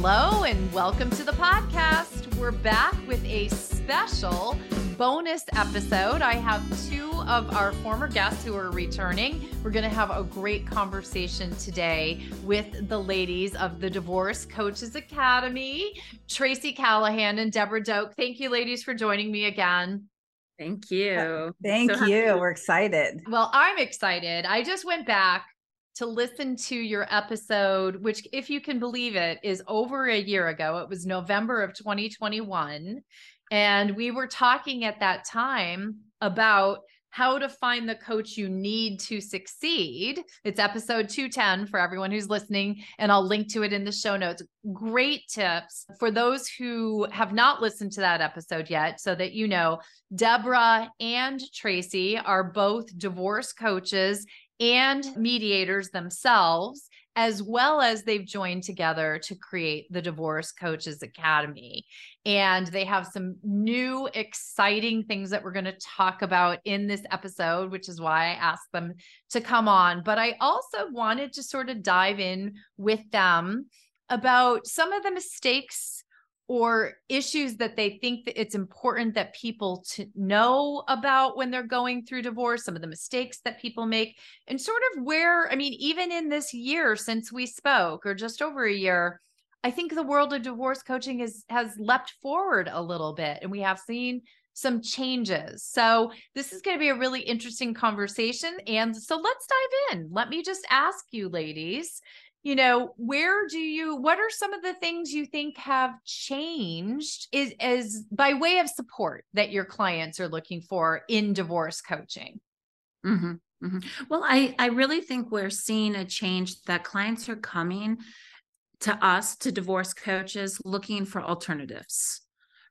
Hello, and welcome to the podcast. We're back with a special bonus episode. I have two of our former guests who are returning. We're going to have a great conversation today with the ladies of the Divorce Coaches Academy, Tracy Callahan and Debra Doak. Thank you, ladies, for joining me again. Thank you. Thank so you. We're excited. Well, I'm excited. I just went back to listen to your episode, which, if you can believe it, is over a year ago. It was November of 2021. And we were talking at that time about how to find the coach you need to succeed. It's episode 210 for everyone who's listening, and I'll link to it in the show notes. Great tips for those who have not listened to that episode yet, so that you know Debra and Tracy are both divorce coaches and mediators themselves, as well as they've joined together to create the Divorce Coaches Academy. And they have some new, exciting things that we're going to talk about in this episode, which is why I asked them to come on. But I also wanted to sort of dive in with them about some of the mistakes or issues that they think that it's important that people to know about when they're going through divorce some of the mistakes that people make and sort of where i mean even in this year since we spoke or just over a year i think the world of divorce coaching is has leapt forward a little bit and we have seen some changes. So, this is going to be a really interesting conversation. And so, let's dive in. Let me just ask you, ladies, you know where do you what are some of the things you think have changed is as by way of support that your clients are looking for in divorce coaching mm-hmm, mm-hmm. well i i really think we're seeing a change that clients are coming to us to divorce coaches looking for alternatives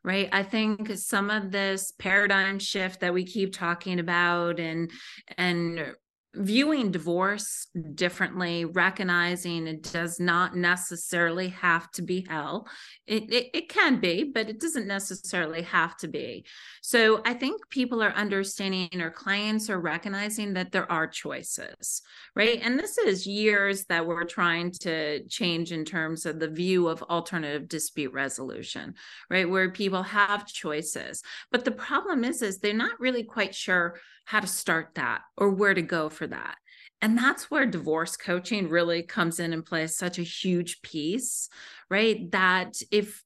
right i think some of this paradigm shift that we keep talking about and and viewing divorce differently, recognizing it does not necessarily have to be hell. It, it, it, can be, but it doesn't necessarily have to be. So I think people are understanding, or clients are recognizing that there are choices, right? And this is years that we're trying to change in terms of the view of alternative dispute resolution, right? Where people have choices. But the problem is, is they're not really quite sure how to start that or where to go for that. And that's where divorce coaching really comes in and plays such a huge piece, right? That if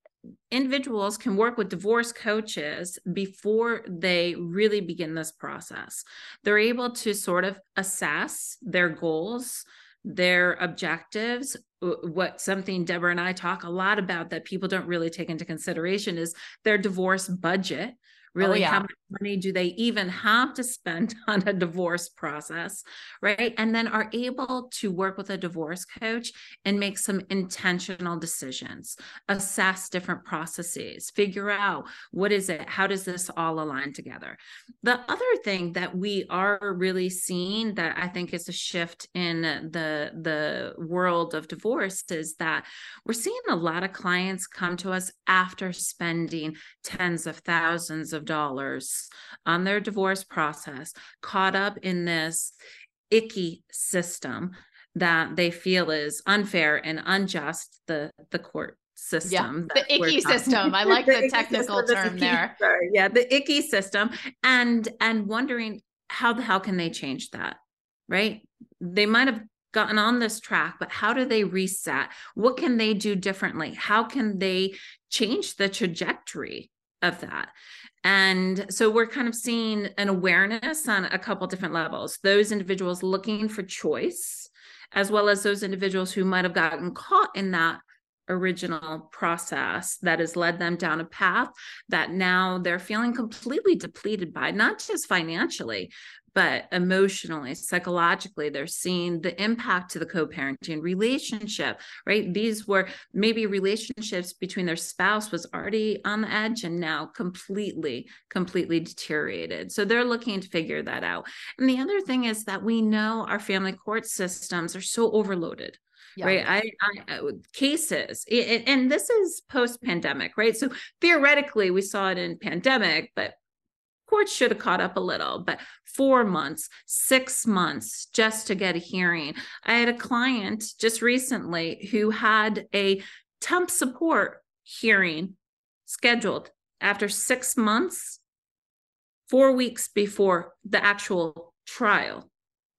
individuals can work with divorce coaches before they really begin this process, they're able to sort of assess their goals, their objectives what something debra and i talk a lot about that people don't really take into consideration is their divorce budget Oh, really oh, yeah. how much money do they even have to spend on a divorce process right and then are able to work with a divorce coach and make some intentional decisions assess different processes figure out what is it how does this all align together the other thing that we are really seeing that i think is a shift in the the world of divorce is that we're seeing a lot of clients come to us after spending tens of thousands of of dollars on their divorce process, caught up in this icky system that they feel is unfair and unjust, the, the court system. Yeah, the icky system. I like the, the technical term there. Yeah, the icky system. And and wondering how the hell can they change that? Right? They might have gotten on this track, but how do they reset? What can they do differently? How can they change the trajectory of that? And so we're kind of seeing an awareness on a couple different levels. Those individuals looking for choice, as well as those individuals who might have gotten caught in that original process that has led them down a path that now they're feeling completely depleted by, not just financially, but emotionally, psychologically, they're seeing the impact to the co parenting relationship, right? These were maybe relationships between their spouse was already on the edge and now completely, completely deteriorated. So they're looking to figure that out. And the other thing is that we know our family court systems are so overloaded. Yeah. right I, I, uh, cases and this is post pandemic right so theoretically we saw it in pandemic but courts should have caught up a little, but four months, six months just to get a hearing. I had a client just recently who had a temp support hearing scheduled after six months, four weeks before the actual trial.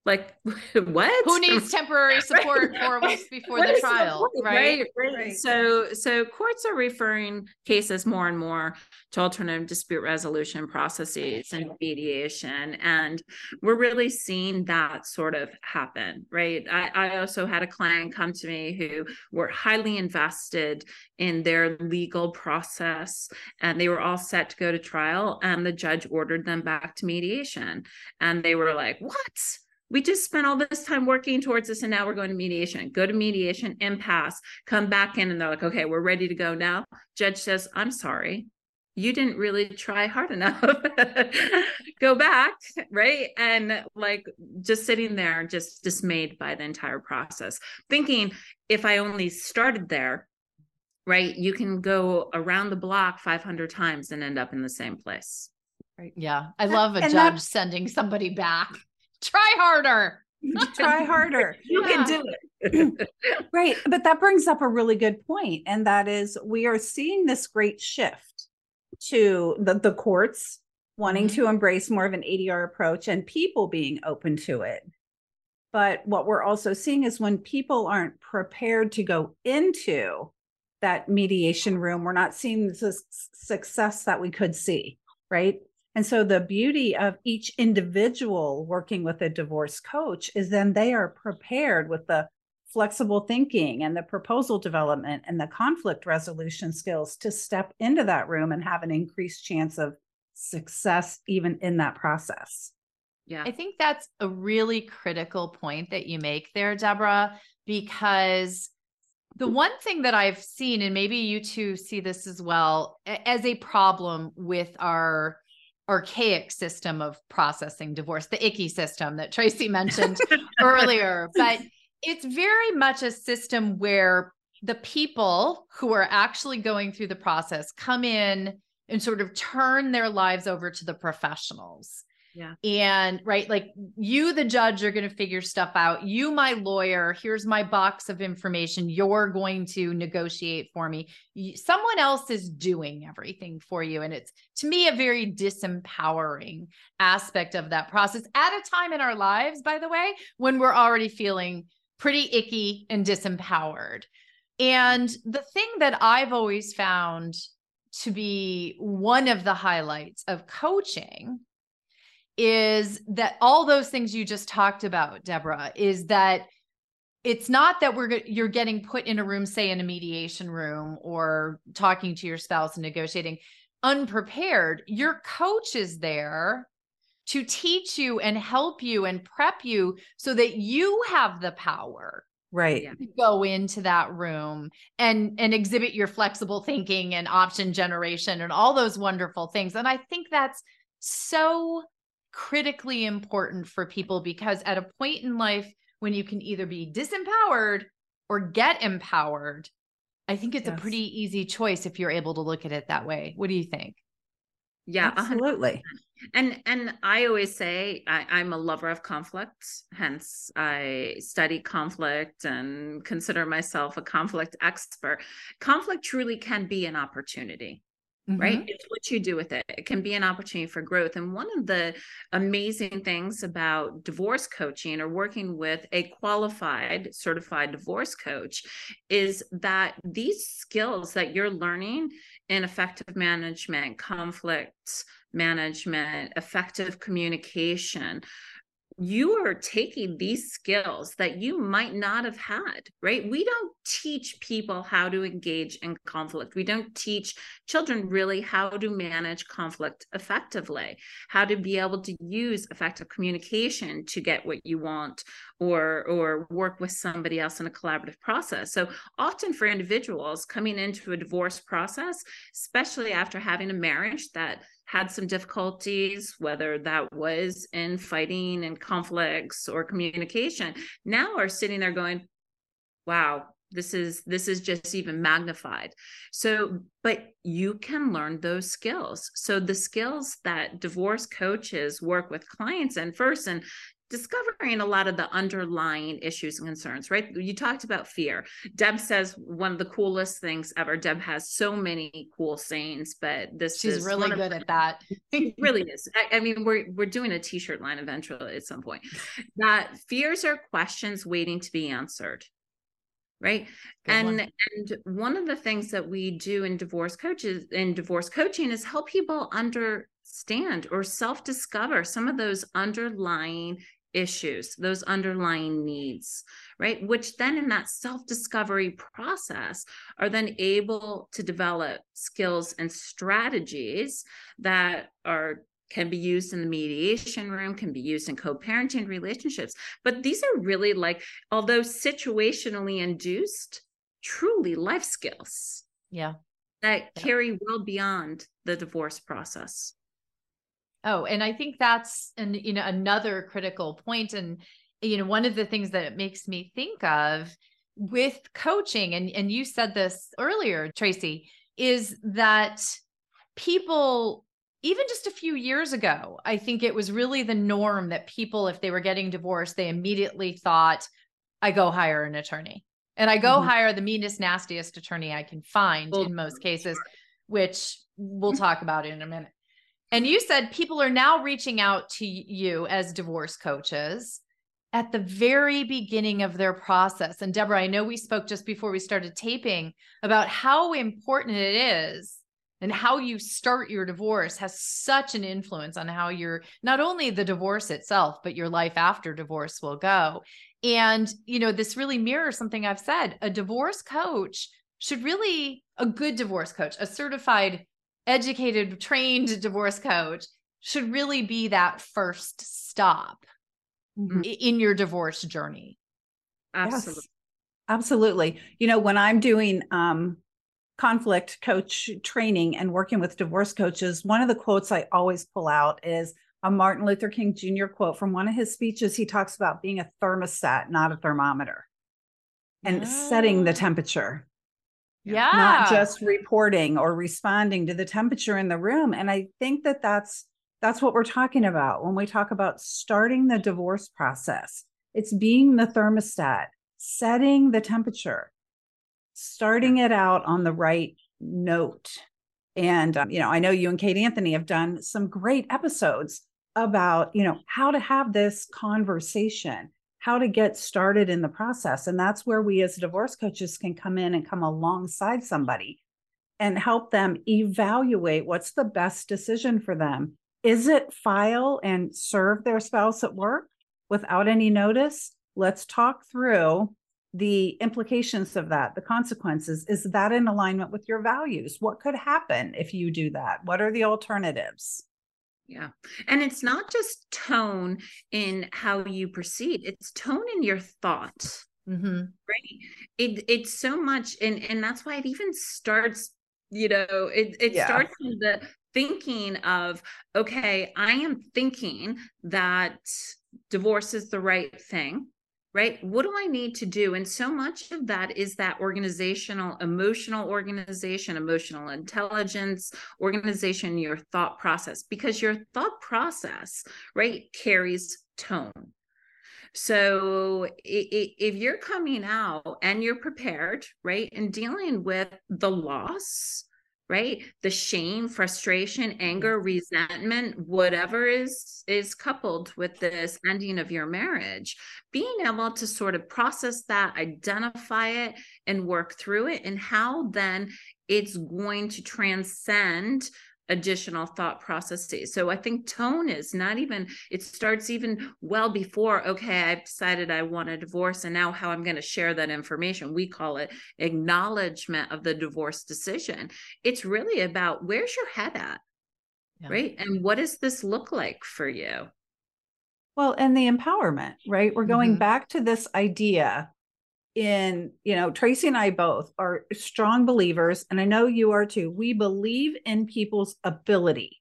Like what? Who needs temporary support right. four weeks before what the trial? The right? Right, right? right? So so courts are referring cases more and more to alternative dispute resolution processes and mediation. And we're really seeing that sort of happen, right? I, I also had a client come to me who were highly invested in their legal process and they were all set to go to trial and the judge ordered them back to mediation. And they were like, what? We just spent all this time working towards this and now we're going to mediation. Go to mediation impasse come back in and they're like okay we're ready to go now. Judge says i'm sorry. You didn't really try hard enough. Go back right? And like just sitting there just dismayed by the entire process thinking if i only started there right you can go around the block 500 times and end up in the same place. Right yeah. I love a and judge that- sending somebody back try harder. try harder. you yeah. can do it. right. But that brings up a really good point, And that is we are seeing this great shift to the, the courts wanting mm-hmm. to embrace more of an ADR approach and people being open to it. But what we're also seeing is when people aren't prepared to go into that mediation room, we're not seeing the success that we could see, right? And so the beauty of each individual working with a divorce coach is then they are prepared with the flexible thinking and the proposal development and the conflict resolution skills to step into that room and have an increased chance of success even in that process. Yeah. I think that's a really critical point that you make there, Debra, because the one thing that I've seen, and maybe you two see this as well, as a problem with our archaic system of processing divorce, the icky system that Tracy mentioned earlier. But it's very much a system where the people who are actually going through the process come in and sort of turn their lives over to the professionals. Yeah. And right, like you, the judge, are going to figure stuff out. You, my lawyer, here's my box of information. You're going to negotiate for me. Someone else is doing everything for you. And it's to me a very disempowering aspect of that process at a time in our lives, by the way, when we're already feeling pretty icky and disempowered. And the thing that I've always found to be one of the highlights of coaching is that all those things you just talked about, Debra, is that it's not that we're you're getting put in a room, say in a mediation room or talking to your spouse and negotiating unprepared. Your coach is there to teach you and help you and prep you so that you have the power right to go into that room and and exhibit your flexible thinking and option generation and all those wonderful things and i think that's so critically important for people because at a point in life when you can either be disempowered or get empowered, I think it's yes. a pretty easy choice if you're able to look at it that way. What do you think? Yeah, absolutely. 100%. And and I always say I, I'm a lover of conflict. Hence, I study conflict and consider myself a conflict expert. Conflict truly can be an opportunity Mm-hmm. right? It's what you do with it. It can be an opportunity for growth. And one of the amazing things about divorce coaching or working with a qualified, certified divorce coach is that these skills that you're learning in effective management, conflicts, management, effective communication, you are taking these skills that you might not have had, right? We don't teach people how to engage in conflict. We don't teach children really how to manage conflict effectively, how to be able to use effective communication to get what you want or or work with somebody else in a collaborative process. So often for individuals coming into a divorce process, especially after having a marriage that had some difficulties, whether that was in fighting and conflicts or communication, now are sitting there going, wow, this is this is just even magnified. So but you can learn those skills. So the skills that divorce coaches work with clients and first and discovering a lot of the underlying issues and concerns, right? You talked about fear. Deb says one of the coolest things ever. Deb has so many cool sayings, but this she's really good at that. really is. I, I, mean, we're we're doing a t-shirt line eventually at some point. That fears are questions waiting to be answered. Right. Good and one. and one of the things that we do in divorce coaches in divorce coaching is help people understand or self-discover some of those underlying issues, those underlying needs, right? Which then in that self discovery process are then able to develop skills and strategies that are can be used in the mediation room, can be used in co parenting relationships. But these are really like, although situationally induced, truly life skills. Yeah. That yeah. carry well beyond the divorce process. Oh, and I think that's and you know another critical point and you know one of the things that it makes me think of with coaching and and you said this earlier Tracy is that people even just a few years ago I think it was really the norm that people if they were getting divorced they immediately thought I go hire an attorney. And I go mm-hmm. hire the meanest nastiest attorney I can find well, in most cases which we'll talk about in a minute and you said people are now reaching out to you as divorce coaches at the very beginning of their process. And Debra, I know we spoke just before we started taping about how important it is and how you start your divorce has such an influence on how your not only the divorce itself but your life after divorce will go and you know this really mirrors something i've said a divorce coach should really a good divorce coach a certified educated, trained divorce coach should really be that first stop mm-hmm. in your divorce journey. Absolutely. Yes, absolutely. You know, when I'm doing um, conflict coach training and working with divorce coaches, one of the quotes I always pull out is a Martin Luther King Jr. quote from one of his speeches. He talks about being a thermostat, not a thermometer, and setting the ah. temperature yeah. Not just reporting or responding to the temperature in the room. And i think that that's that's what we're talking about when we talk about starting the divorce process. It's being the thermostat setting the temperature starting it out on the right note. And um, you know i know you and kate anthony have done some great episodes about you know how to have this conversation how to get started in the process. And that's where we as divorce coaches can come in and come alongside somebody and help them evaluate what's the best decision for them. Is it file and serve their spouse at work without any notice? Let's talk through the implications of that, the consequences. Is that in alignment with your values? What could happen if you do that? What are the alternatives? Yeah. And it's not just tone in how you proceed, it's tone in your thought. Mm-hmm. Right. It it's so much and and that's why it even starts, you know, it, it yeah. starts in the thinking of, okay, I am thinking that divorce is the right thing right? What do I need to do? And so much of that is that organizational, emotional organization, emotional intelligence, organization, your thought process, because your thought process, right, carries tone. So if you're coming out and you're prepared, right, and dealing with the loss, right? The shame frustration anger resentment whatever is is coupled with this ending of your marriage. Being able to sort of process that identify it and work through it and how then it's going to transcend additional thought processes. So I think tone is not even, it starts even well before, okay, I've decided I want a divorce and now how I'm going to share that information. We call it acknowledgement of the divorce decision. It's really about where's your head at? Yeah. Right. And what does this look like for you? Well, and the empowerment, right? We're going mm-hmm. back to this idea in you know tracy and i both are strong believers and i know you are too we believe in people's ability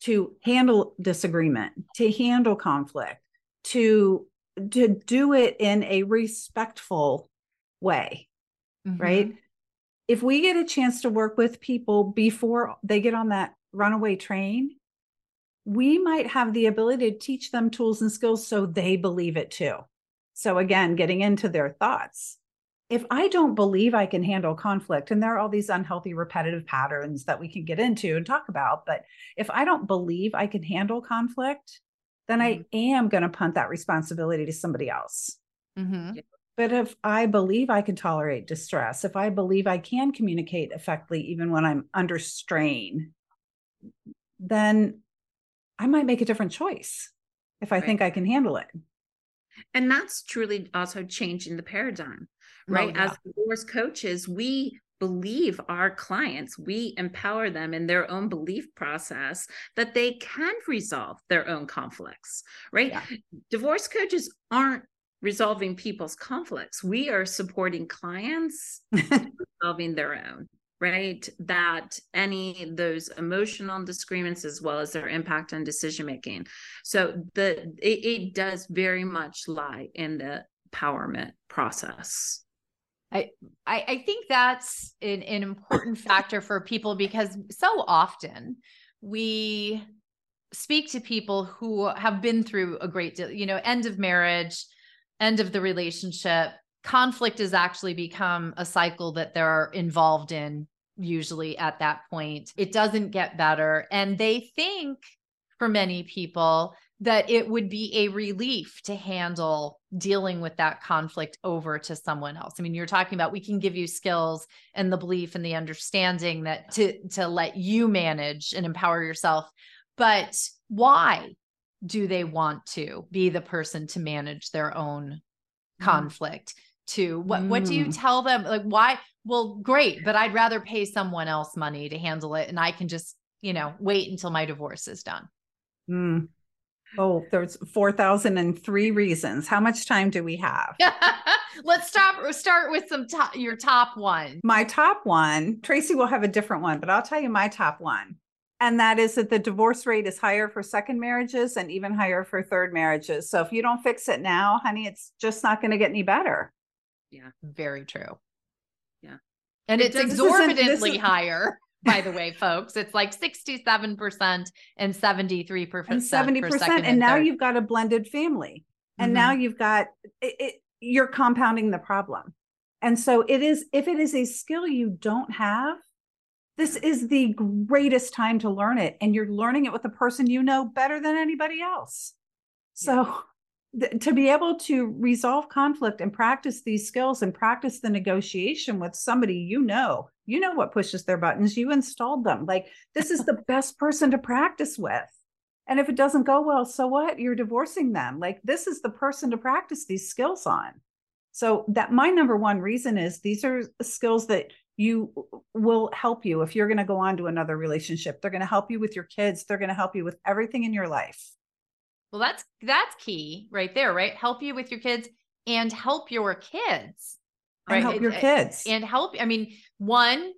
to handle disagreement to handle conflict to to do it in a respectful way mm-hmm. right if we get a chance to work with people before they get on that runaway train we might have the ability to teach them tools and skills so they believe it too. So, again, getting into their thoughts. If I don't believe I can handle conflict, and there are all these unhealthy repetitive patterns that we can get into and talk about, but if I don't believe I can handle conflict, then I mm-hmm. am going to punt that responsibility to somebody else. Mm-hmm. But if I believe I can tolerate distress, if I believe I can communicate effectively, even when I'm under strain, then I might make a different choice if I right. think I can handle it. And that's truly also changing the paradigm, oh, right? No, As divorce coaches, we believe our clients, we empower them in their own belief process that they can resolve their own conflicts, right? Yeah. Divorce coaches aren't resolving people's conflicts. We are supporting clients resolving their own right that any those emotional disagreements as well as their impact on decision making so the it, it does very much lie in the empowerment process. I, I I think that's an, an important factor for people because so often we speak to people who have been through a great deal, you know, end of marriage, end of the relationship, conflict has actually become a cycle that they're involved in usually at that point. It doesn't get better. And they think for many people that it would be a relief to handle dealing with that conflict over to someone else. I mean, you're talking about we can give you skills and the belief and the understanding that to to let you manage and empower yourself. But why do they want to be the person to manage their own mm. conflict? To what mm. what do you mm. tell them? Like why? Well, great, but I'd rather pay someone else money to handle it and I can just, you know, wait until my divorce is done. Mm. Oh, there's 4,003 reasons. How much time do we have? Let's stop start with some top your top one. My top one, Tracy will have a different one, but I'll tell you my top one. And that is that the divorce rate is higher for second marriages and even higher for third marriages. So if you don't fix it now, honey, it's just not going to get any better. Yeah, very true. Yeah. And it it's exorbitantly is, higher by the way, folks. It's like 67% and 73%. And 70%. And, and now you've got a blended family. And mm-hmm. now you've got it, it, you're compounding the problem. And so it is, if it is a skill you don't have, this is the greatest time to learn it. And you're learning it with a person you know better than anybody else. So th- to be able to resolve conflict and practice these skills and practice the negotiation with somebody you know you know what pushes their buttons you installed them. Like this is the best person to practice with. And if it doesn't go well so what? You're divorcing them. Like this is the person to practice these skills on. So that my number one reason is these are skills that you will help you if you're going to go on to another relationship. They're going to help you with your kids. They're going to help you with everything in your life well, that's that's key right there, right? Help you with your kids and help your kids. Right? And help your kids. And help. I mean, one,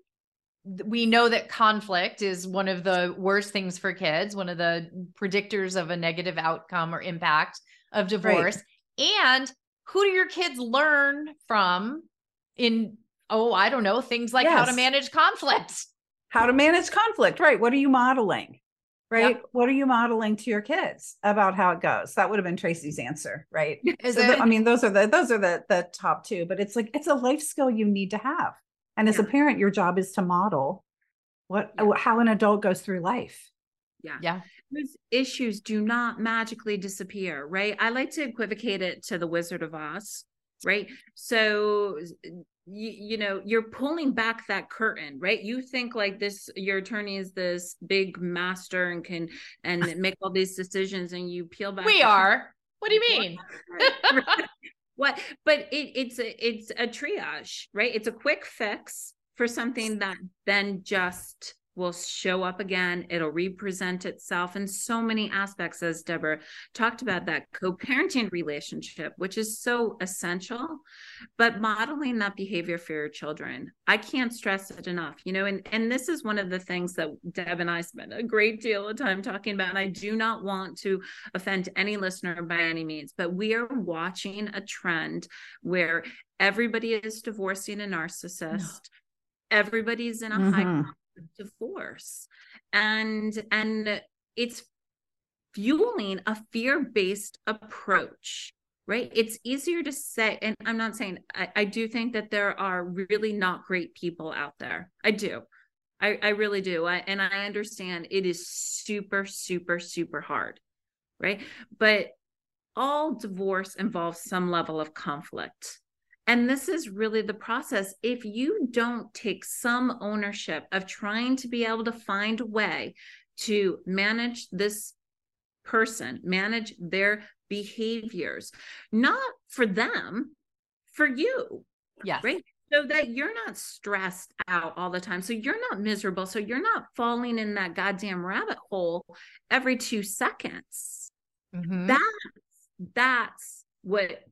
we know that conflict is one of the worst things for kids, one of the predictors of a negative outcome or impact of divorce. Right. And who do your kids learn from in, oh, I don't know, things like yes. how to manage conflict? How to manage conflict, right? What are you modeling? Right? Yep. What are you modeling to your kids about how it goes? That would have been Tracy's answer, right? Is so it? The, I mean, those are the those are the the top two, but it's like it's a life skill you need to have. And as yeah. a parent, your job is to model what yeah. how an adult goes through life. Yeah. Yeah. Those issues do not magically disappear, right? I like to equivocate it to the Wizard of Oz, right? So you, you know you're pulling back that curtain right? You think like this your attorney is this big master and can and make all these decisions and you peel back we are. What do you mean? What? But it, it's a it's a triage right? It's a quick fix for something that then just will show up again. It'll represent itself in so many aspects, as Debra talked about that co parenting relationship, which is so essential, but modeling that behavior for your children. I can't stress it enough, you know, and, and this is one of the things that Deb and I spend a great deal of time talking about. And I do not want to offend any listener by any means, but we are watching a trend where everybody is divorcing a narcissist. No everybody's in a mm-hmm. high divorce and and it's fueling a fear-based approach right it's easier to say and i'm not saying I, I do think that there are really not great people out there i do I, I really do. I, and I understand it is super, super, super hard. Right. But all divorce involves some level of conflict. And this is really the process. If you don't take some ownership of trying to be able to find a way to manage this person, manage their behaviors, not for them, for you. Yes. Right so that you're not stressed out all the time. So you're not miserable. So you're not falling in that goddamn rabbit hole every two seconds. Mm-hmm. That's that's what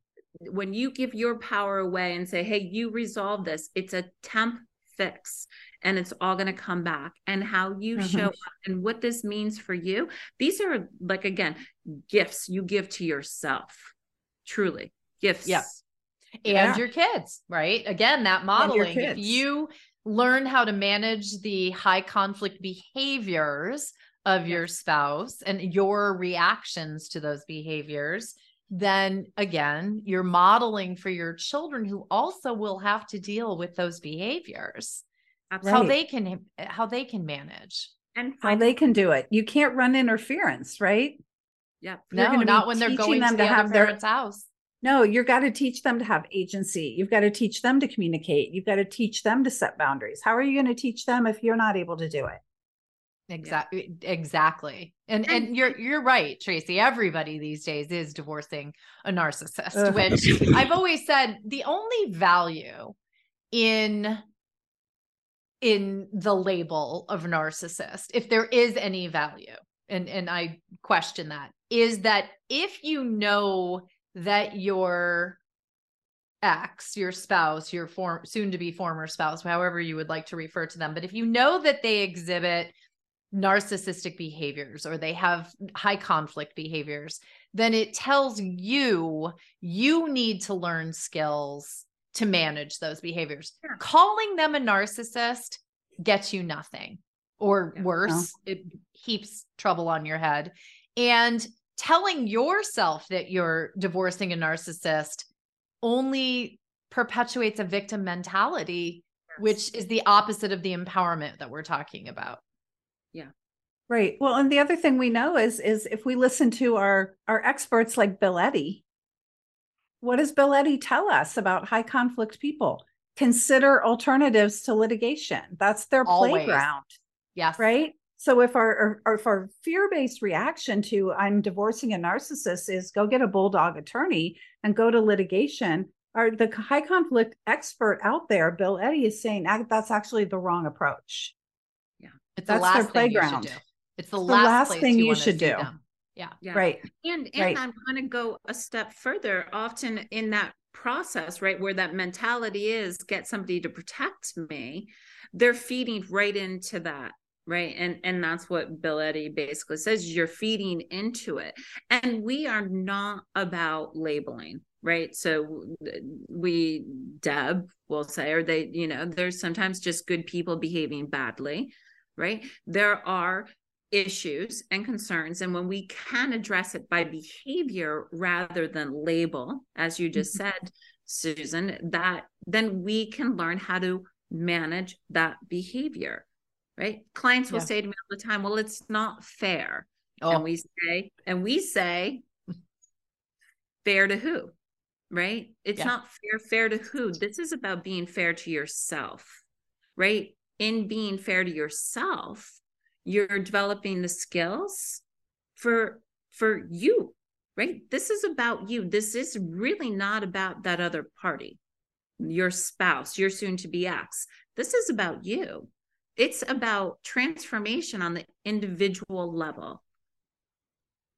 when you give your power away and say, hey, you resolve this, it's a temp fix and it's all going to come back. And how you mm-hmm. show up and what this means for you, these are like, again, gifts you give to yourself, truly gifts. Yeah and yeah. your kids, right? Again, that modeling. If you learn how to manage the high conflict behaviors of yes. your spouse and your reactions to those behaviors, then again, you're modeling for your children who also will have to deal with those behaviors. How they can how they can manage and how they can do it. You can't run interference, right? Yeah. No, not when they're going them to, the to have their parents' house. No, you've got to teach them to have agency. You've got to teach them to communicate. You've got to teach them to set boundaries. How are you going to teach them if you're not able to do it? Exactly. Exactly. And and you're you're right, Tracy. Everybody these days is divorcing a narcissist, which I've always said the only value in in the label of narcissist, if there is any value, and and I question that, is that if you know that your ex, your spouse, your form soon to be former spouse, however you would like to refer to them, but if you know that they exhibit narcissistic behaviors or they have high conflict behaviors, then it tells you you need to learn skills to manage those behaviors. Yeah. Calling them a narcissist gets you nothing or yeah. worse, it heaps trouble on your head. And telling yourself that you're divorcing a narcissist only perpetuates a victim mentality yes. which is the opposite of the empowerment that we're talking about yeah. Right. Well and the other thing we know is is if we listen to our our experts like bill eddy what does bill eddy tell us about high conflict people? Consider alternatives to litigation. That's their Always. playground yes. right? So if our, our if our fear-based reaction to I'm divorcing a narcissist is go get a bulldog attorney and go to litigation, are the high conflict expert out there, Bill Eddy, is saying that's actually the wrong approach. Yeah, it's that's the last their playground. Thing it's the, it's last, the last thing you, should do. Yeah. yeah. Right. And and right. I'm going to go a step further. Often in that process, right, where that mentality is get somebody to protect me, they're feeding right into that right and and that's what bill eddy basically says you're feeding into it and we are not about labeling right so we deb will say or they you know there's sometimes just good people behaving badly right there are issues and concerns and when we can address it by behavior rather than label as you just mm-hmm. said susan that then we can learn how to manage that behavior right? Clients will yeah. say to me all the time, well, it's not fair. Oh. And we say, and we say, fair to who? Right? It's yeah. not fair, fair to who? This is about being fair to yourself, right? In being fair to yourself, you're developing the skills for for you, right? This is about you. This is really not about that other party, your spouse, your soon to be ex. This is about you it's about transformation on the individual level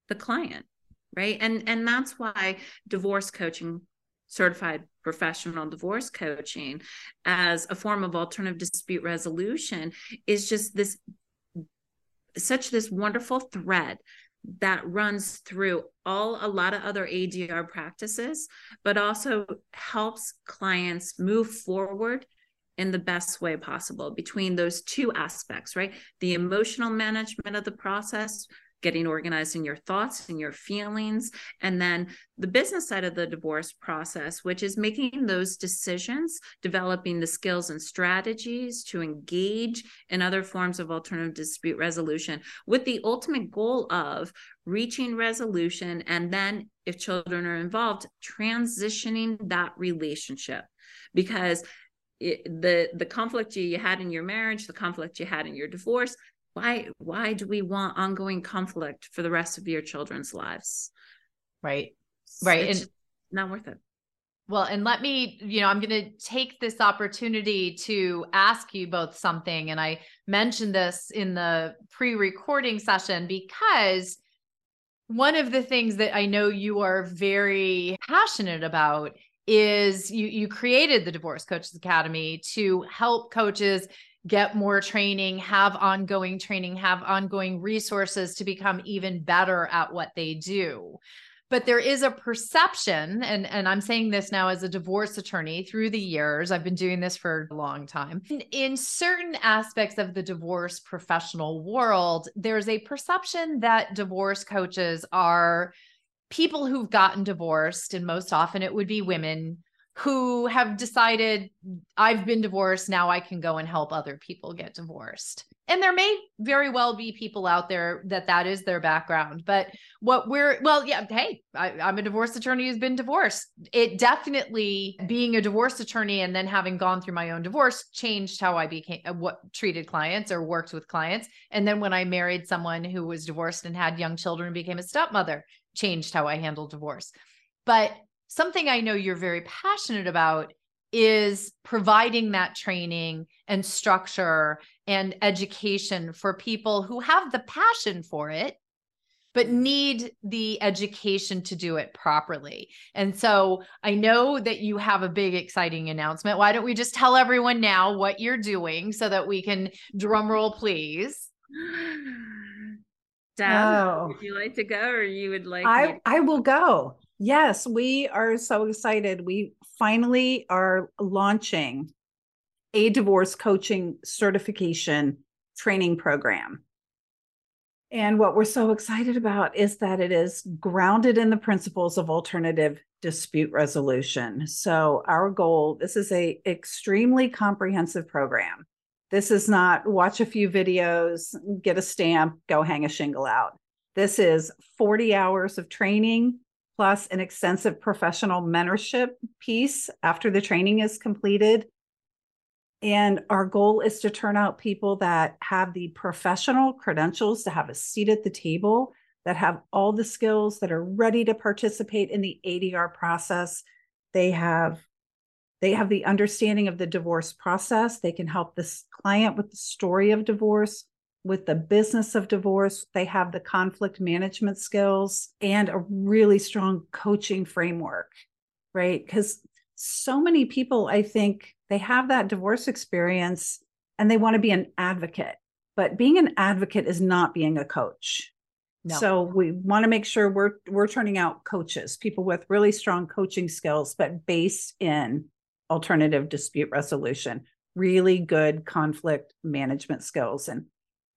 the client right and and that's why divorce coaching certified professional divorce coaching as a form of alternative dispute resolution is just this such this wonderful thread that runs through all a lot of other ADR practices but also helps clients move forward in the best way possible between those two aspects, right? The emotional management of the process getting organized in your thoughts and your feelings. And then the business side of the divorce process, which is making those decisions, developing the skills and strategies to engage in other forms of alternative dispute resolution with the ultimate goal of reaching resolution and then if children are involved transitioning that relationship because it, the the conflict you had in your marriage the conflict you had in your divorce why why do we want ongoing conflict for the rest of your children's lives? Right. Right it's and not worth it. Well and let me you know i'm going to take this opportunity to ask you both something and i mentioned this in the pre-recording session because one of the things that i know you are very passionate about is you you created the divorce coaches academy to help coaches get more training, have ongoing training, have ongoing resources to become even better at what they do. But there is a perception, and, and I'm saying this now as a divorce attorney through the years, I've been doing this for a long time. In, in certain aspects of the divorce professional world, there's a perception that divorce coaches are people who've gotten divorced, and most often it would be women who have decided I've been divorced now I can go and help other people get divorced. And there may very well be people out there that that is their background, but what we're well, yeah, hey, I, I'm a divorce attorney who's been divorced. It definitely being a divorce attorney and then having gone through my own divorce changed how I became uh, what treated clients or worked with clients. And then when I married someone who was divorced and had young children and became a stepmother, changed how I handled divorce. But something I know you're very passionate about is providing that training and structure and education for people who have the passion for it but need the education to do it properly. And so I know that you have a big exciting announcement. Why don't we just tell everyone now what you're doing so that we can drum roll please? Dad, oh. would you like to go or you would like I I will go. Yes, we are so excited. We finally are launching a divorce coaching certification training program. And what we're so excited about is that it is grounded in the principles of alternative dispute resolution. So our goal, this is a extremely comprehensive program. This is not watch a few videos, get a stamp, go hang a shingle out. This is 40 hours of training plus an extensive professional mentorship piece after the training is completed. And our goal is to turn out people that have the professional credentials to have a seat at the table, that have all the skills, that are ready to participate in the ADR process. They have they have the understanding of the divorce process. They can help this client with the story of divorce with the business of divorce. They have the conflict management skills and a really strong coaching framework, right? Because so many people, I think, they have that divorce experience and they want to be an advocate. But being an advocate is not being a coach. No. So we want to make sure we're we're turning out coaches, people with really strong coaching skills, but based in alternative dispute resolution, really good conflict management skills. And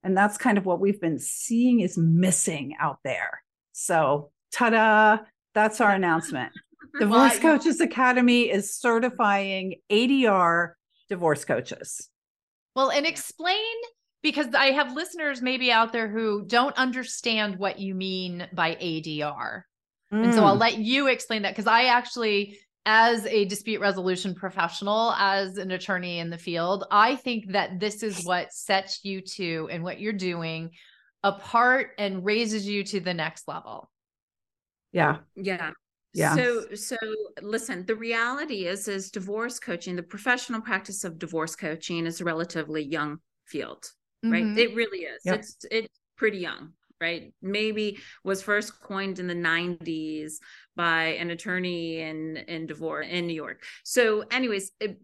and that's kind of what we've been seeing is missing out there. So, ta da, that's our announcement. Divorce Coaches Academy is certifying ADR divorce coaches. Well, and explain because I have listeners maybe out there who don't understand what you mean by ADR. Mm. And so I'll mm. let you explain that because I actually as a dispute resolution professional, as an attorney in the field, I think that this is what sets you to and what you're doing apart and raises you to the next level. Yeah. Yeah. Yeah. So so listen, the reality is is divorce coaching, the professional practice of divorce coaching is a relatively young field, right? Mm-hmm. It really is. Yep. It's it's pretty young right? Maybe was first coined in the 90s by an attorney in in divorce in New York. So, anyways, it,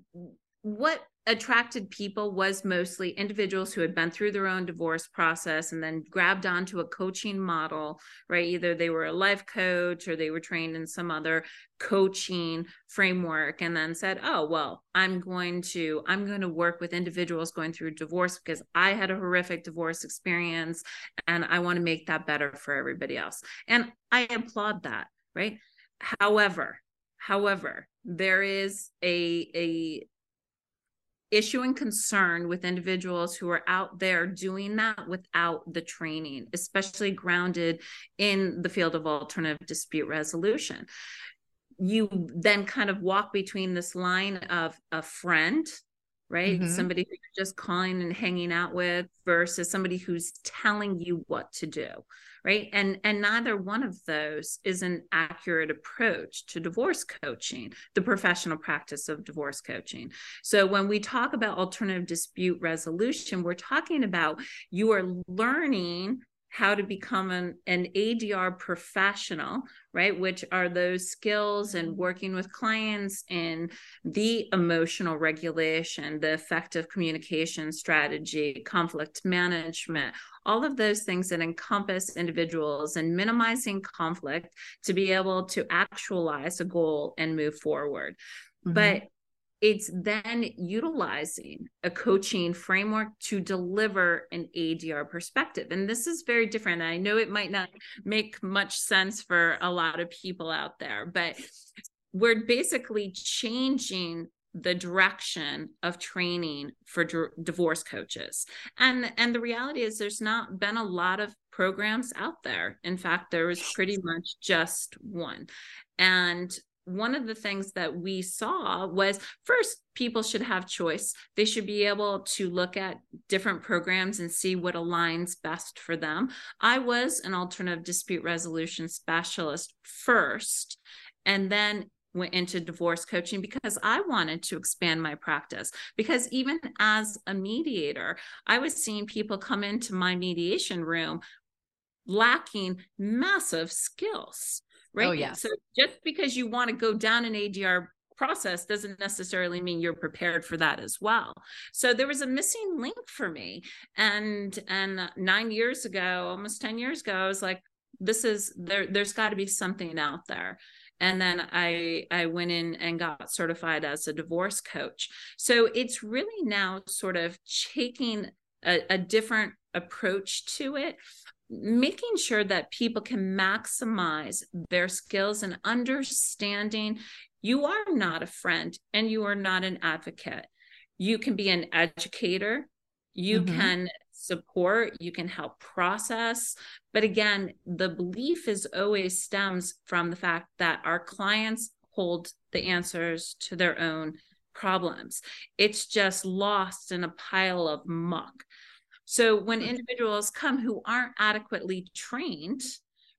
what attracted people was mostly individuals who had been through their own divorce process and then grabbed onto a coaching model, right? Either they were a life coach or they were trained in some other coaching framework and then said, "Oh, well, I'm going to I'm going to work with individuals going through divorce because I had a horrific divorce experience and I want to make that better for everybody else." And I applaud that, right? However, however, there is a a issuing concern with individuals who are out there doing that without the training, especially grounded in the field of alternative dispute resolution. You then kind of walk between this line of a friend right? Mm-hmm. Somebody who's just calling and hanging out with versus somebody who's telling you what to do right? And and neither one of those is an accurate approach to divorce coaching the professional practice of divorce coaching. So when we talk about alternative dispute resolution we're talking about you are learning how to become an, an ADR professional, right? Which are those skills and working with clients in the emotional regulation, the effective communication strategy, conflict management, all of those things that encompass individuals and minimizing conflict to be able to actualize a goal and move forward. Mm-hmm. But it's then utilizing a coaching framework to deliver an ADR perspective. And this is very different. I know it might not make much sense for a lot of people out there, but we're basically changing the direction of training for d- divorce coaches and and the reality is there's not been a lot of programs out there in fact there was pretty much just one and one of the things that we saw was first people should have choice. They should be able to look at different programs and see what aligns best for them. I was an alternative dispute resolution specialist first and then went into divorce coaching because I wanted to expand my practice. Because even as a mediator, I was seeing people come into my mediation room lacking massive skills Oh, right? Oh, yeah. So just because you want to go down an ADR process doesn't necessarily mean you're prepared for that as well. So there was a missing link for me. And and 9 years ago, almost 10 years ago, I was like this is there there's got to be something out there. And then I I went in and got certified as a divorce coach. So it's really now sort of taking a, a different approach to it making sure that people can maximize their skills and understanding you are not a friend and you are not an advocate. You can be an educator, you mm-hmm. can support, you can help process. But again, the belief is always stems from the fact that our clients hold the answers to their own problems. It's just lost in a pile of muck. So when mm-hmm. individuals come who aren't adequately trained,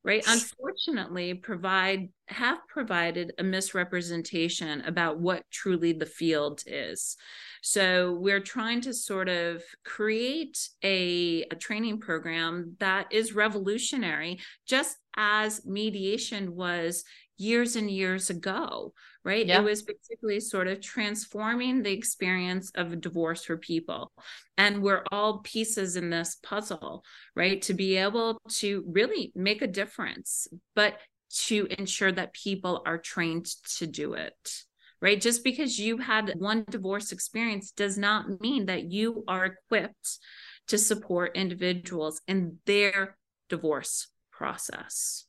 right, unfortunately provide have provided a misrepresentation about what truly the field is. So we're trying to sort of create a, a training program that is revolutionary, just as mediation was years and years ago, right? It was basically sort of transforming the experience of divorce for people. And we're all pieces in this puzzle, right? To be able to really make a difference, but to ensure that people are trained to do it. Right. Just because you had one divorce experience does not mean that you are equipped to support individuals in their divorce process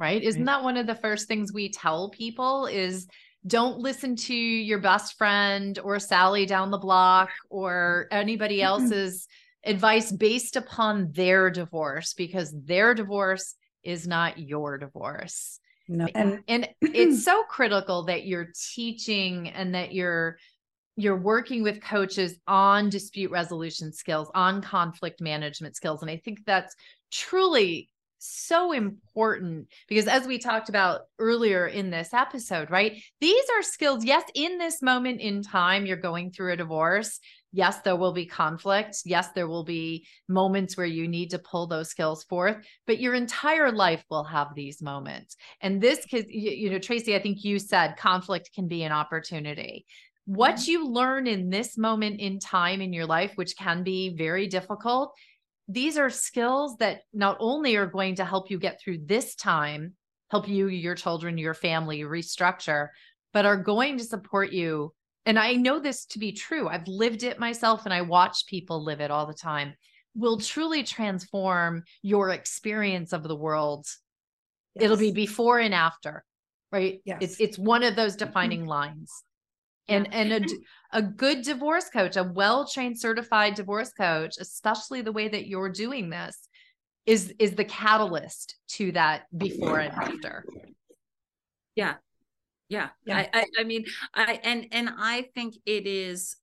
right? Isn't that one of the first things we tell people is don't listen to your best friend or Sally down the block or anybody else's advice based upon their divorce because their divorce is not your divorce. No. And and it's so critical that you're teaching and that you're you're working with coaches on dispute resolution skills, on conflict management skills and I think that's truly so important because as we talked about earlier in this episode, right? These are skills. Yes, in this moment in time, you're going through a divorce. Yes, there will be conflict. Yes, there will be moments where you need to pull those skills forth, but your entire life will have these moments. And this, because, you know, Tracy, I think you said conflict can be an opportunity. what Mm-hmm. you learn in this moment in time in your life, which can be very difficult, these are skills that not only are going to help you get through this time, help you, your children, your family restructure, but are going to support you. And I know this to be true. I've lived it myself and I watch people live it all the time. Will truly transform your experience of the world. It'll be before and after, right? Yes. It's it's one of those mm-hmm. defining lines. And and a, a good divorce coach, a well-trained certified divorce coach, especially the way that you're doing this, is is the catalyst to that before and after. Yeah. Yeah. Yeah. I, I I mean I and and I think it is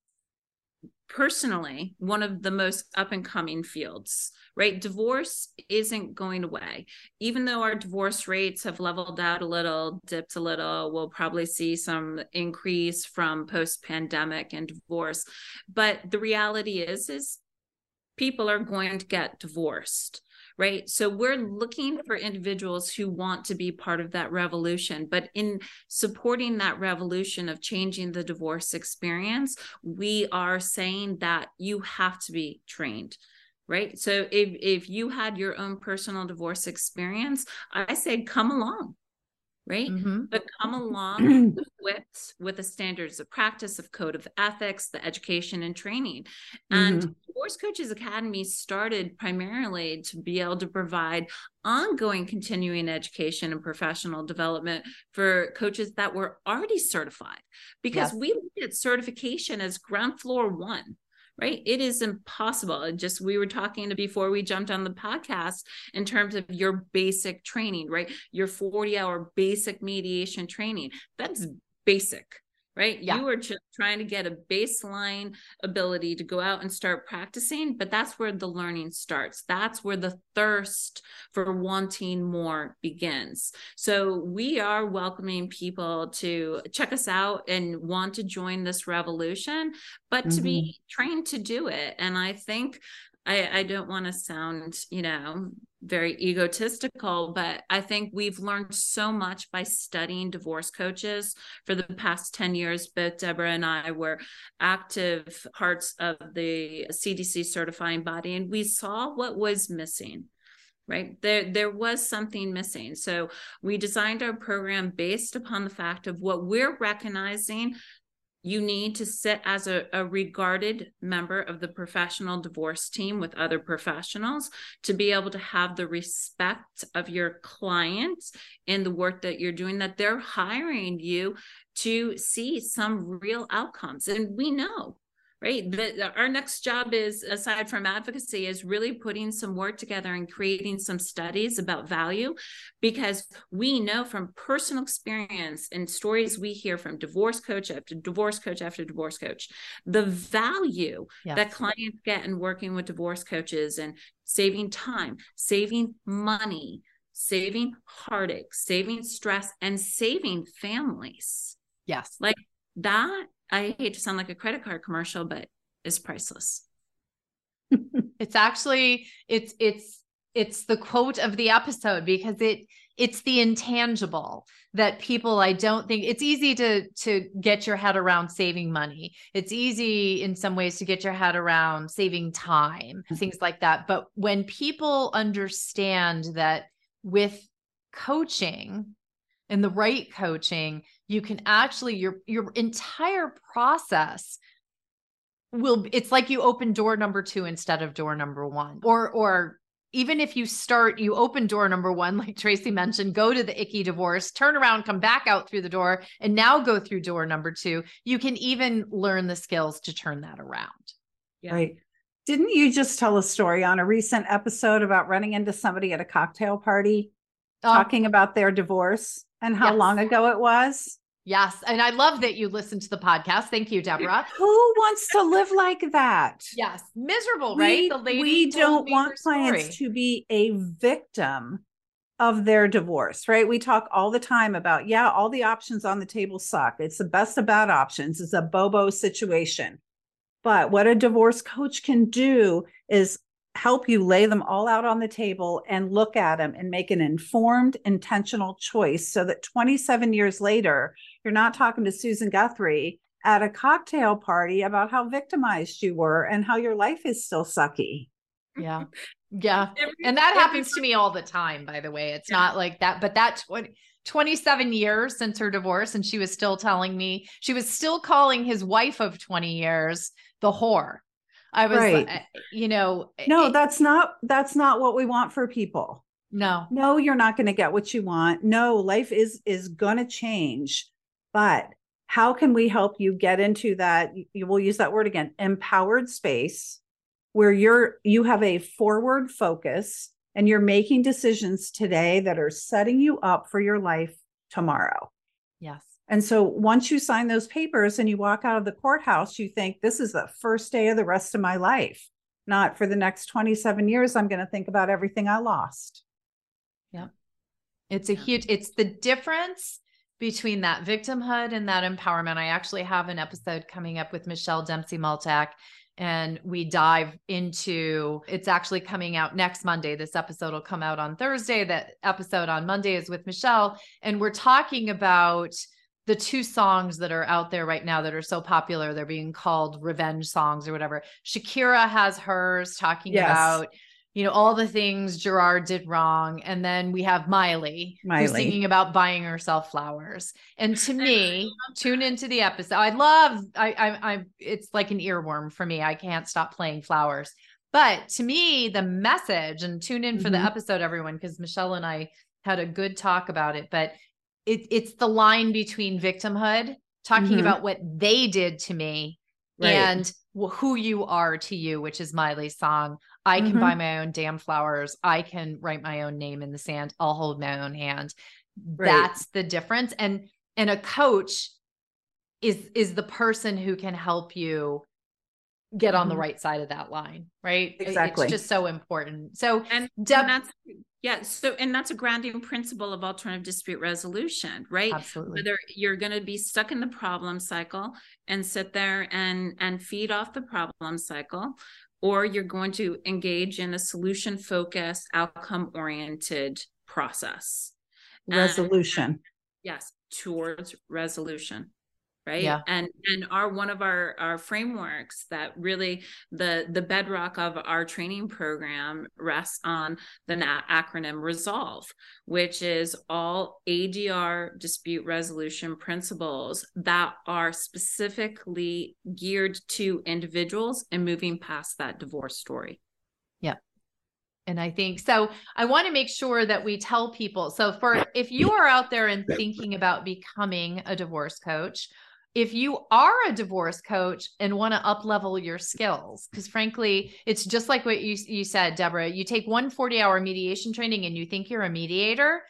personally one of the most up and coming fields right? Divorce isn't going away. Even though our divorce rates have leveled out a little dipped a little we'll probably see some increase from post pandemic and divorce. But the reality is is people are going to get divorced right? So we're looking for individuals who want to be part of that revolution. But in supporting that revolution of changing the divorce experience we are saying that you have to be trained right? So if if you had your own personal divorce experience i say come along right? Mhm. but come along with with the standards of practice of code of ethics the education and training. And divorce coaches academy started primarily to be able to provide ongoing continuing education and professional development for coaches that were already certified. Because Yes. we look at certification as ground floor one right? It is impossible. Just we were talking to before we jumped on the podcast in terms of your basic training right? Your 40 hour basic mediation training. That's basic right? Yeah. you are just trying to get a baseline ability to go out and start practicing but that's where the learning starts. That's where the thirst for wanting more begins. So we are welcoming people to check us out and want to join this revolution but to be mm-hmm. trained to do it. And i think I, I don't want to sound, you know, very egotistical, but I think we've learned so much by studying divorce coaches for the past 10 years. Both Debra and I were active parts of the CDC certifying body, and we saw what was missing right there there was something missing so we designed our program based upon the fact of what we're recognizing you need to sit as a, a, regarded member of the professional divorce team with other professionals to be able to have the respect of your clients in the work that you're doing, that they're hiring you to see some real outcomes. And we know. Right. That our next job is, aside from advocacy, is really putting some work together and creating some studies about value because we know from personal experience and stories we hear from divorce coach after divorce coach after divorce coach the value that clients get in working with divorce coaches and saving time saving money saving heartache saving stress and saving families Yes. like that i hate to sound like a credit card commercial but it's priceless It's actually it's it's it's the quote of the episode because it it's the intangible that people I don't think it's easy to to get your head around saving money. It's easy in some ways to get your head around saving time, mm-hmm. things like that. But when people understand that with coaching and the right coaching, you can actually your your entire process will it's like you open door number 2 instead of door number 1 or or even if you start you open door number 1 like Tracy mentioned go to the icky divorce turn around come back out through the door and now go through door number 2 you can even learn the skills to turn that around Yeah. Right. Didn't you just tell a story on a recent episode about running into somebody at a cocktail party Um, talking about their divorce and how yes. long ago it was? yes and i love that you listened to the podcast thank you debra Who wants to live like that? yes miserable We, right the lady we don't want clients to be a victim of their divorce, right? We talk all the time about, yeah, all the options on the table suck. It's the best of bad options. It's a Bobo situation. But what a divorce coach can do is help you lay them all out on the table and look at them and make an informed, intentional choice so that 27 years later, you're not talking to Susan Guthrie at a cocktail party about how victimized you were and how your life is still sucky. Yeah. Yeah. and that happens to me all the time, by the way. It's yeah. not like that, but that 20, 27 years since her divorce, and she was still telling me, she was still calling his wife of 20 years the whore. I was, right. Uh, you know, eh, no, it, that's not, that's not what we want for people. No, no, you're not going to get what you want. No, life is, is going to change, but how can we help you get into that? You will use that word again, empowered space where you're, you have a forward focus and you're making decisions today that are setting you up for your life tomorrow. Yes. And so once you sign those papers and you walk out of the courthouse, you think this is the first day of the rest of my life. Not for the next 27 years, I'm going to think about everything I lost. Yeah. It's a huge, it's the difference between that victimhood and that empowerment. I actually have an episode coming up with Michelle Dempsey Multack and we dive into it's actually coming out next Monday. This episode will come out on Thursday. That episode on Monday is with Michelle, and we're talking about the two songs that are out there right now that are so popular. They're being called revenge songs or whatever. Shakira has hers talking yes. about you know, all the things Gerard did wrong. And then we have Miley, Miley. who's singing about buying herself flowers. And to me, tune into the episode. I love, I, I, I, it's like an earworm for me. I can't stop playing flowers. But to me, the message, and tune in for mm-hmm. the episode, everyone, because Michelle and I had a good talk about it. But it, it's the line between victimhood, talking mm-hmm. about what they did to me, right. and who you are to you, which is Miley's song. I can mm-hmm. buy my own damn flowers. I can write my own name in the sand. I'll hold my own hand. Right. That's the difference. And and a coach is is the person who can help you get on mm-hmm. the right side of that line, right? Exactly. It's just so important. So and, Deb- and that's yeah, so and that's a grounding principle of alternative dispute resolution, right? Absolutely. Whether you're going to be stuck in the problem cycle and sit there and and feed off the problem cycle, or you're going to engage in a solution focused, outcome oriented process. Resolution. And, yes, towards resolution right yeah. and and our one of our our frameworks that really the the bedrock of our training program rests on the acronym resolve which is all adr dispute resolution principles that are specifically geared to individuals and moving past that divorce story yeah and I think so. I want to make sure that we tell people. So, for if you are out there and thinking about becoming a divorce coach, if you are a divorce coach and want to up level your skills because frankly it's just like what you, you said debra you take one 40 hour mediation training and you think you're a mediator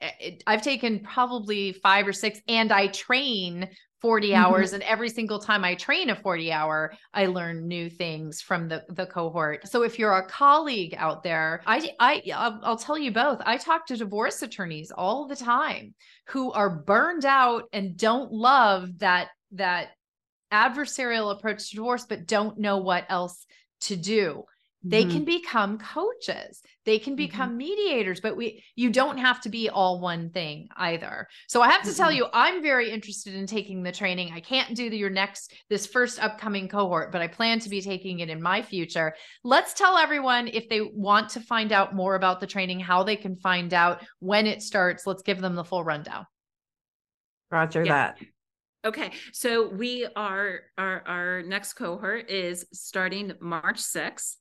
eh, it, i've taken probably five or six and i train 40 mm-hmm. hours and every single time i train a 40 hour i learn new things from the the cohort so if you're a colleague out there i i I'll, I'll tell you both i talk to divorce attorneys all the time who are burned out and don't love that that adversarial approach to divorce but don't know what else to do they mm-hmm. can become coaches they can mm-hmm. become mm-hmm. mediators but we you don't have to be all one thing either so i have to mm-hmm. tell you i'm very interested in taking the training i can't do the, your next this first upcoming cohort but i plan to be taking it in my future let's tell everyone if they want to find out more about the training how they can find out when it starts let's give them the full rundown roger yeah. that Okay, so we are our our next cohort is starting March 6th.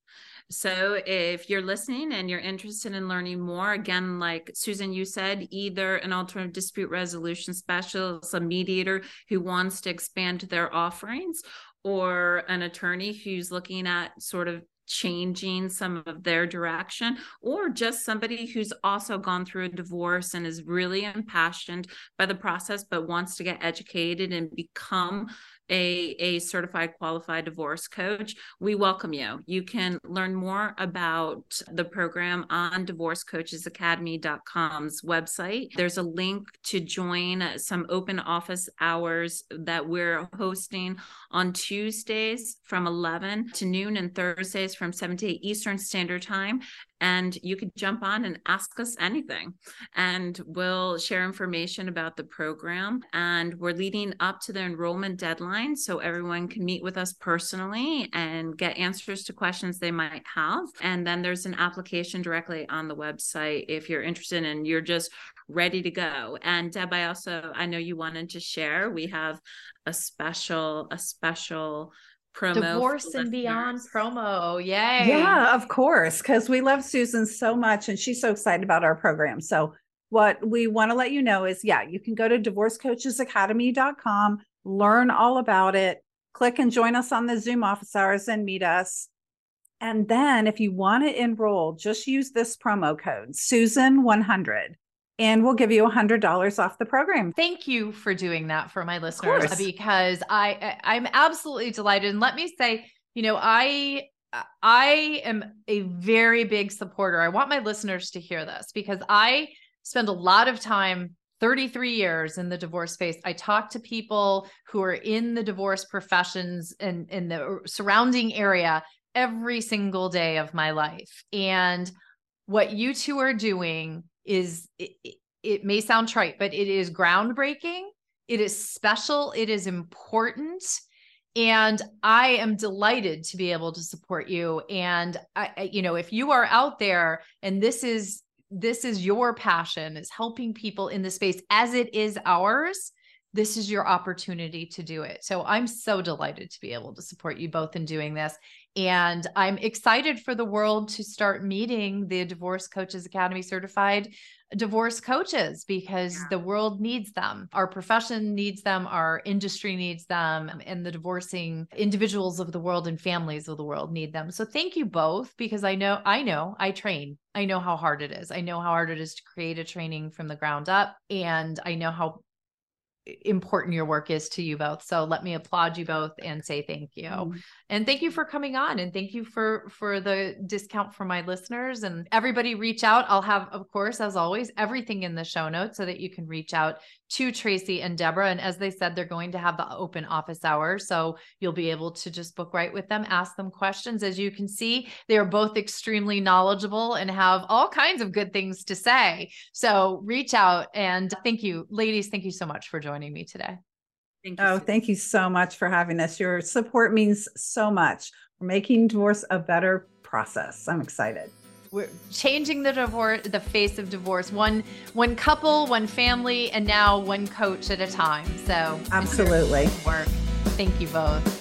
So if you're listening and you're interested in learning more, again, like Susan, you said, either an alternative dispute resolution specialist, a mediator who wants to expand their offerings, or an attorney who's looking at sort of changing some of their direction, or just somebody who's also gone through a divorce and is really impassioned by the process, but wants to get educated and become a, a certified qualified divorce coach, we welcome you. You can learn more about the program on divorcecoachesacademy.com's website. There's a link to join some open office hours that we're hosting on Tuesdays from 11 to noon and Thursdays from 7 to 8 Eastern Standard Time and you could jump on and ask us anything. And we'll share information about the program. And we're leading up to the enrollment deadline. So everyone can meet with us personally and get answers to questions they might have. And then there's an application directly on the website if you're interested and you're just ready to go. And Deb, I also I know you wanted to share. We have a special, a special promo. Divorce and Beyond promo. Yay. Yeah, of course. Because we love Susan so much and she's so excited about our program. So what we want to let you know is yeah, you can go to divorcecoachesacademy.com, learn all about it, click and join us on the Zoom office hours and meet us. And then if you want to enroll, just use this promo code Susan100 and we'll give you a hundred dollars off the program. Thank you for doing that for my listeners because I I'm absolutely delighted. And let me say, you know, I I am a very big supporter. I want my listeners to hear this because I spend a lot of time 33 years in the divorce space. I talk to people who are in the divorce professions and in the surrounding area every single day of my life. And what you two are doing is it, it may sound trite, but it is groundbreaking. It is special. It is important. And I am delighted to be able to support you. And I, you know, if you are out there and this is this is your passion is helping people in the space as it is ours this is your opportunity to do it. So I'm so delighted to be able to support you both in doing this. And I'm excited for the world to start meeting the Divorce Coaches Academy certified divorce coaches because yeah. the world needs them. Our profession needs them, our industry needs them, and the divorcing individuals of the world and families of the world need them. So thank you both because I know I know I train. I know how hard it is. I know how hard it is to create a training from the ground up and I know how important your work is to you both. So let me applaud you both and say thank you. Mm. And thank you for coming on and thank you for for the discount for my listeners and everybody reach out. I'll have of course as always everything in the show notes so that you can reach out to Tracy and Debra and as they said they're going to have the open office hour so you'll be able to just book right with them, ask them questions as you can see they are both extremely knowledgeable and have all kinds of good things to say. So reach out and thank you ladies thank you so much for joining me today. Thank you. Oh, thank you so much for having us. Your support means so much. We're making divorce a better process. I'm excited. We're changing the divorce, the face of divorce, one one couple, one family, and now one coach at a time. So absolutely work. Thank you both.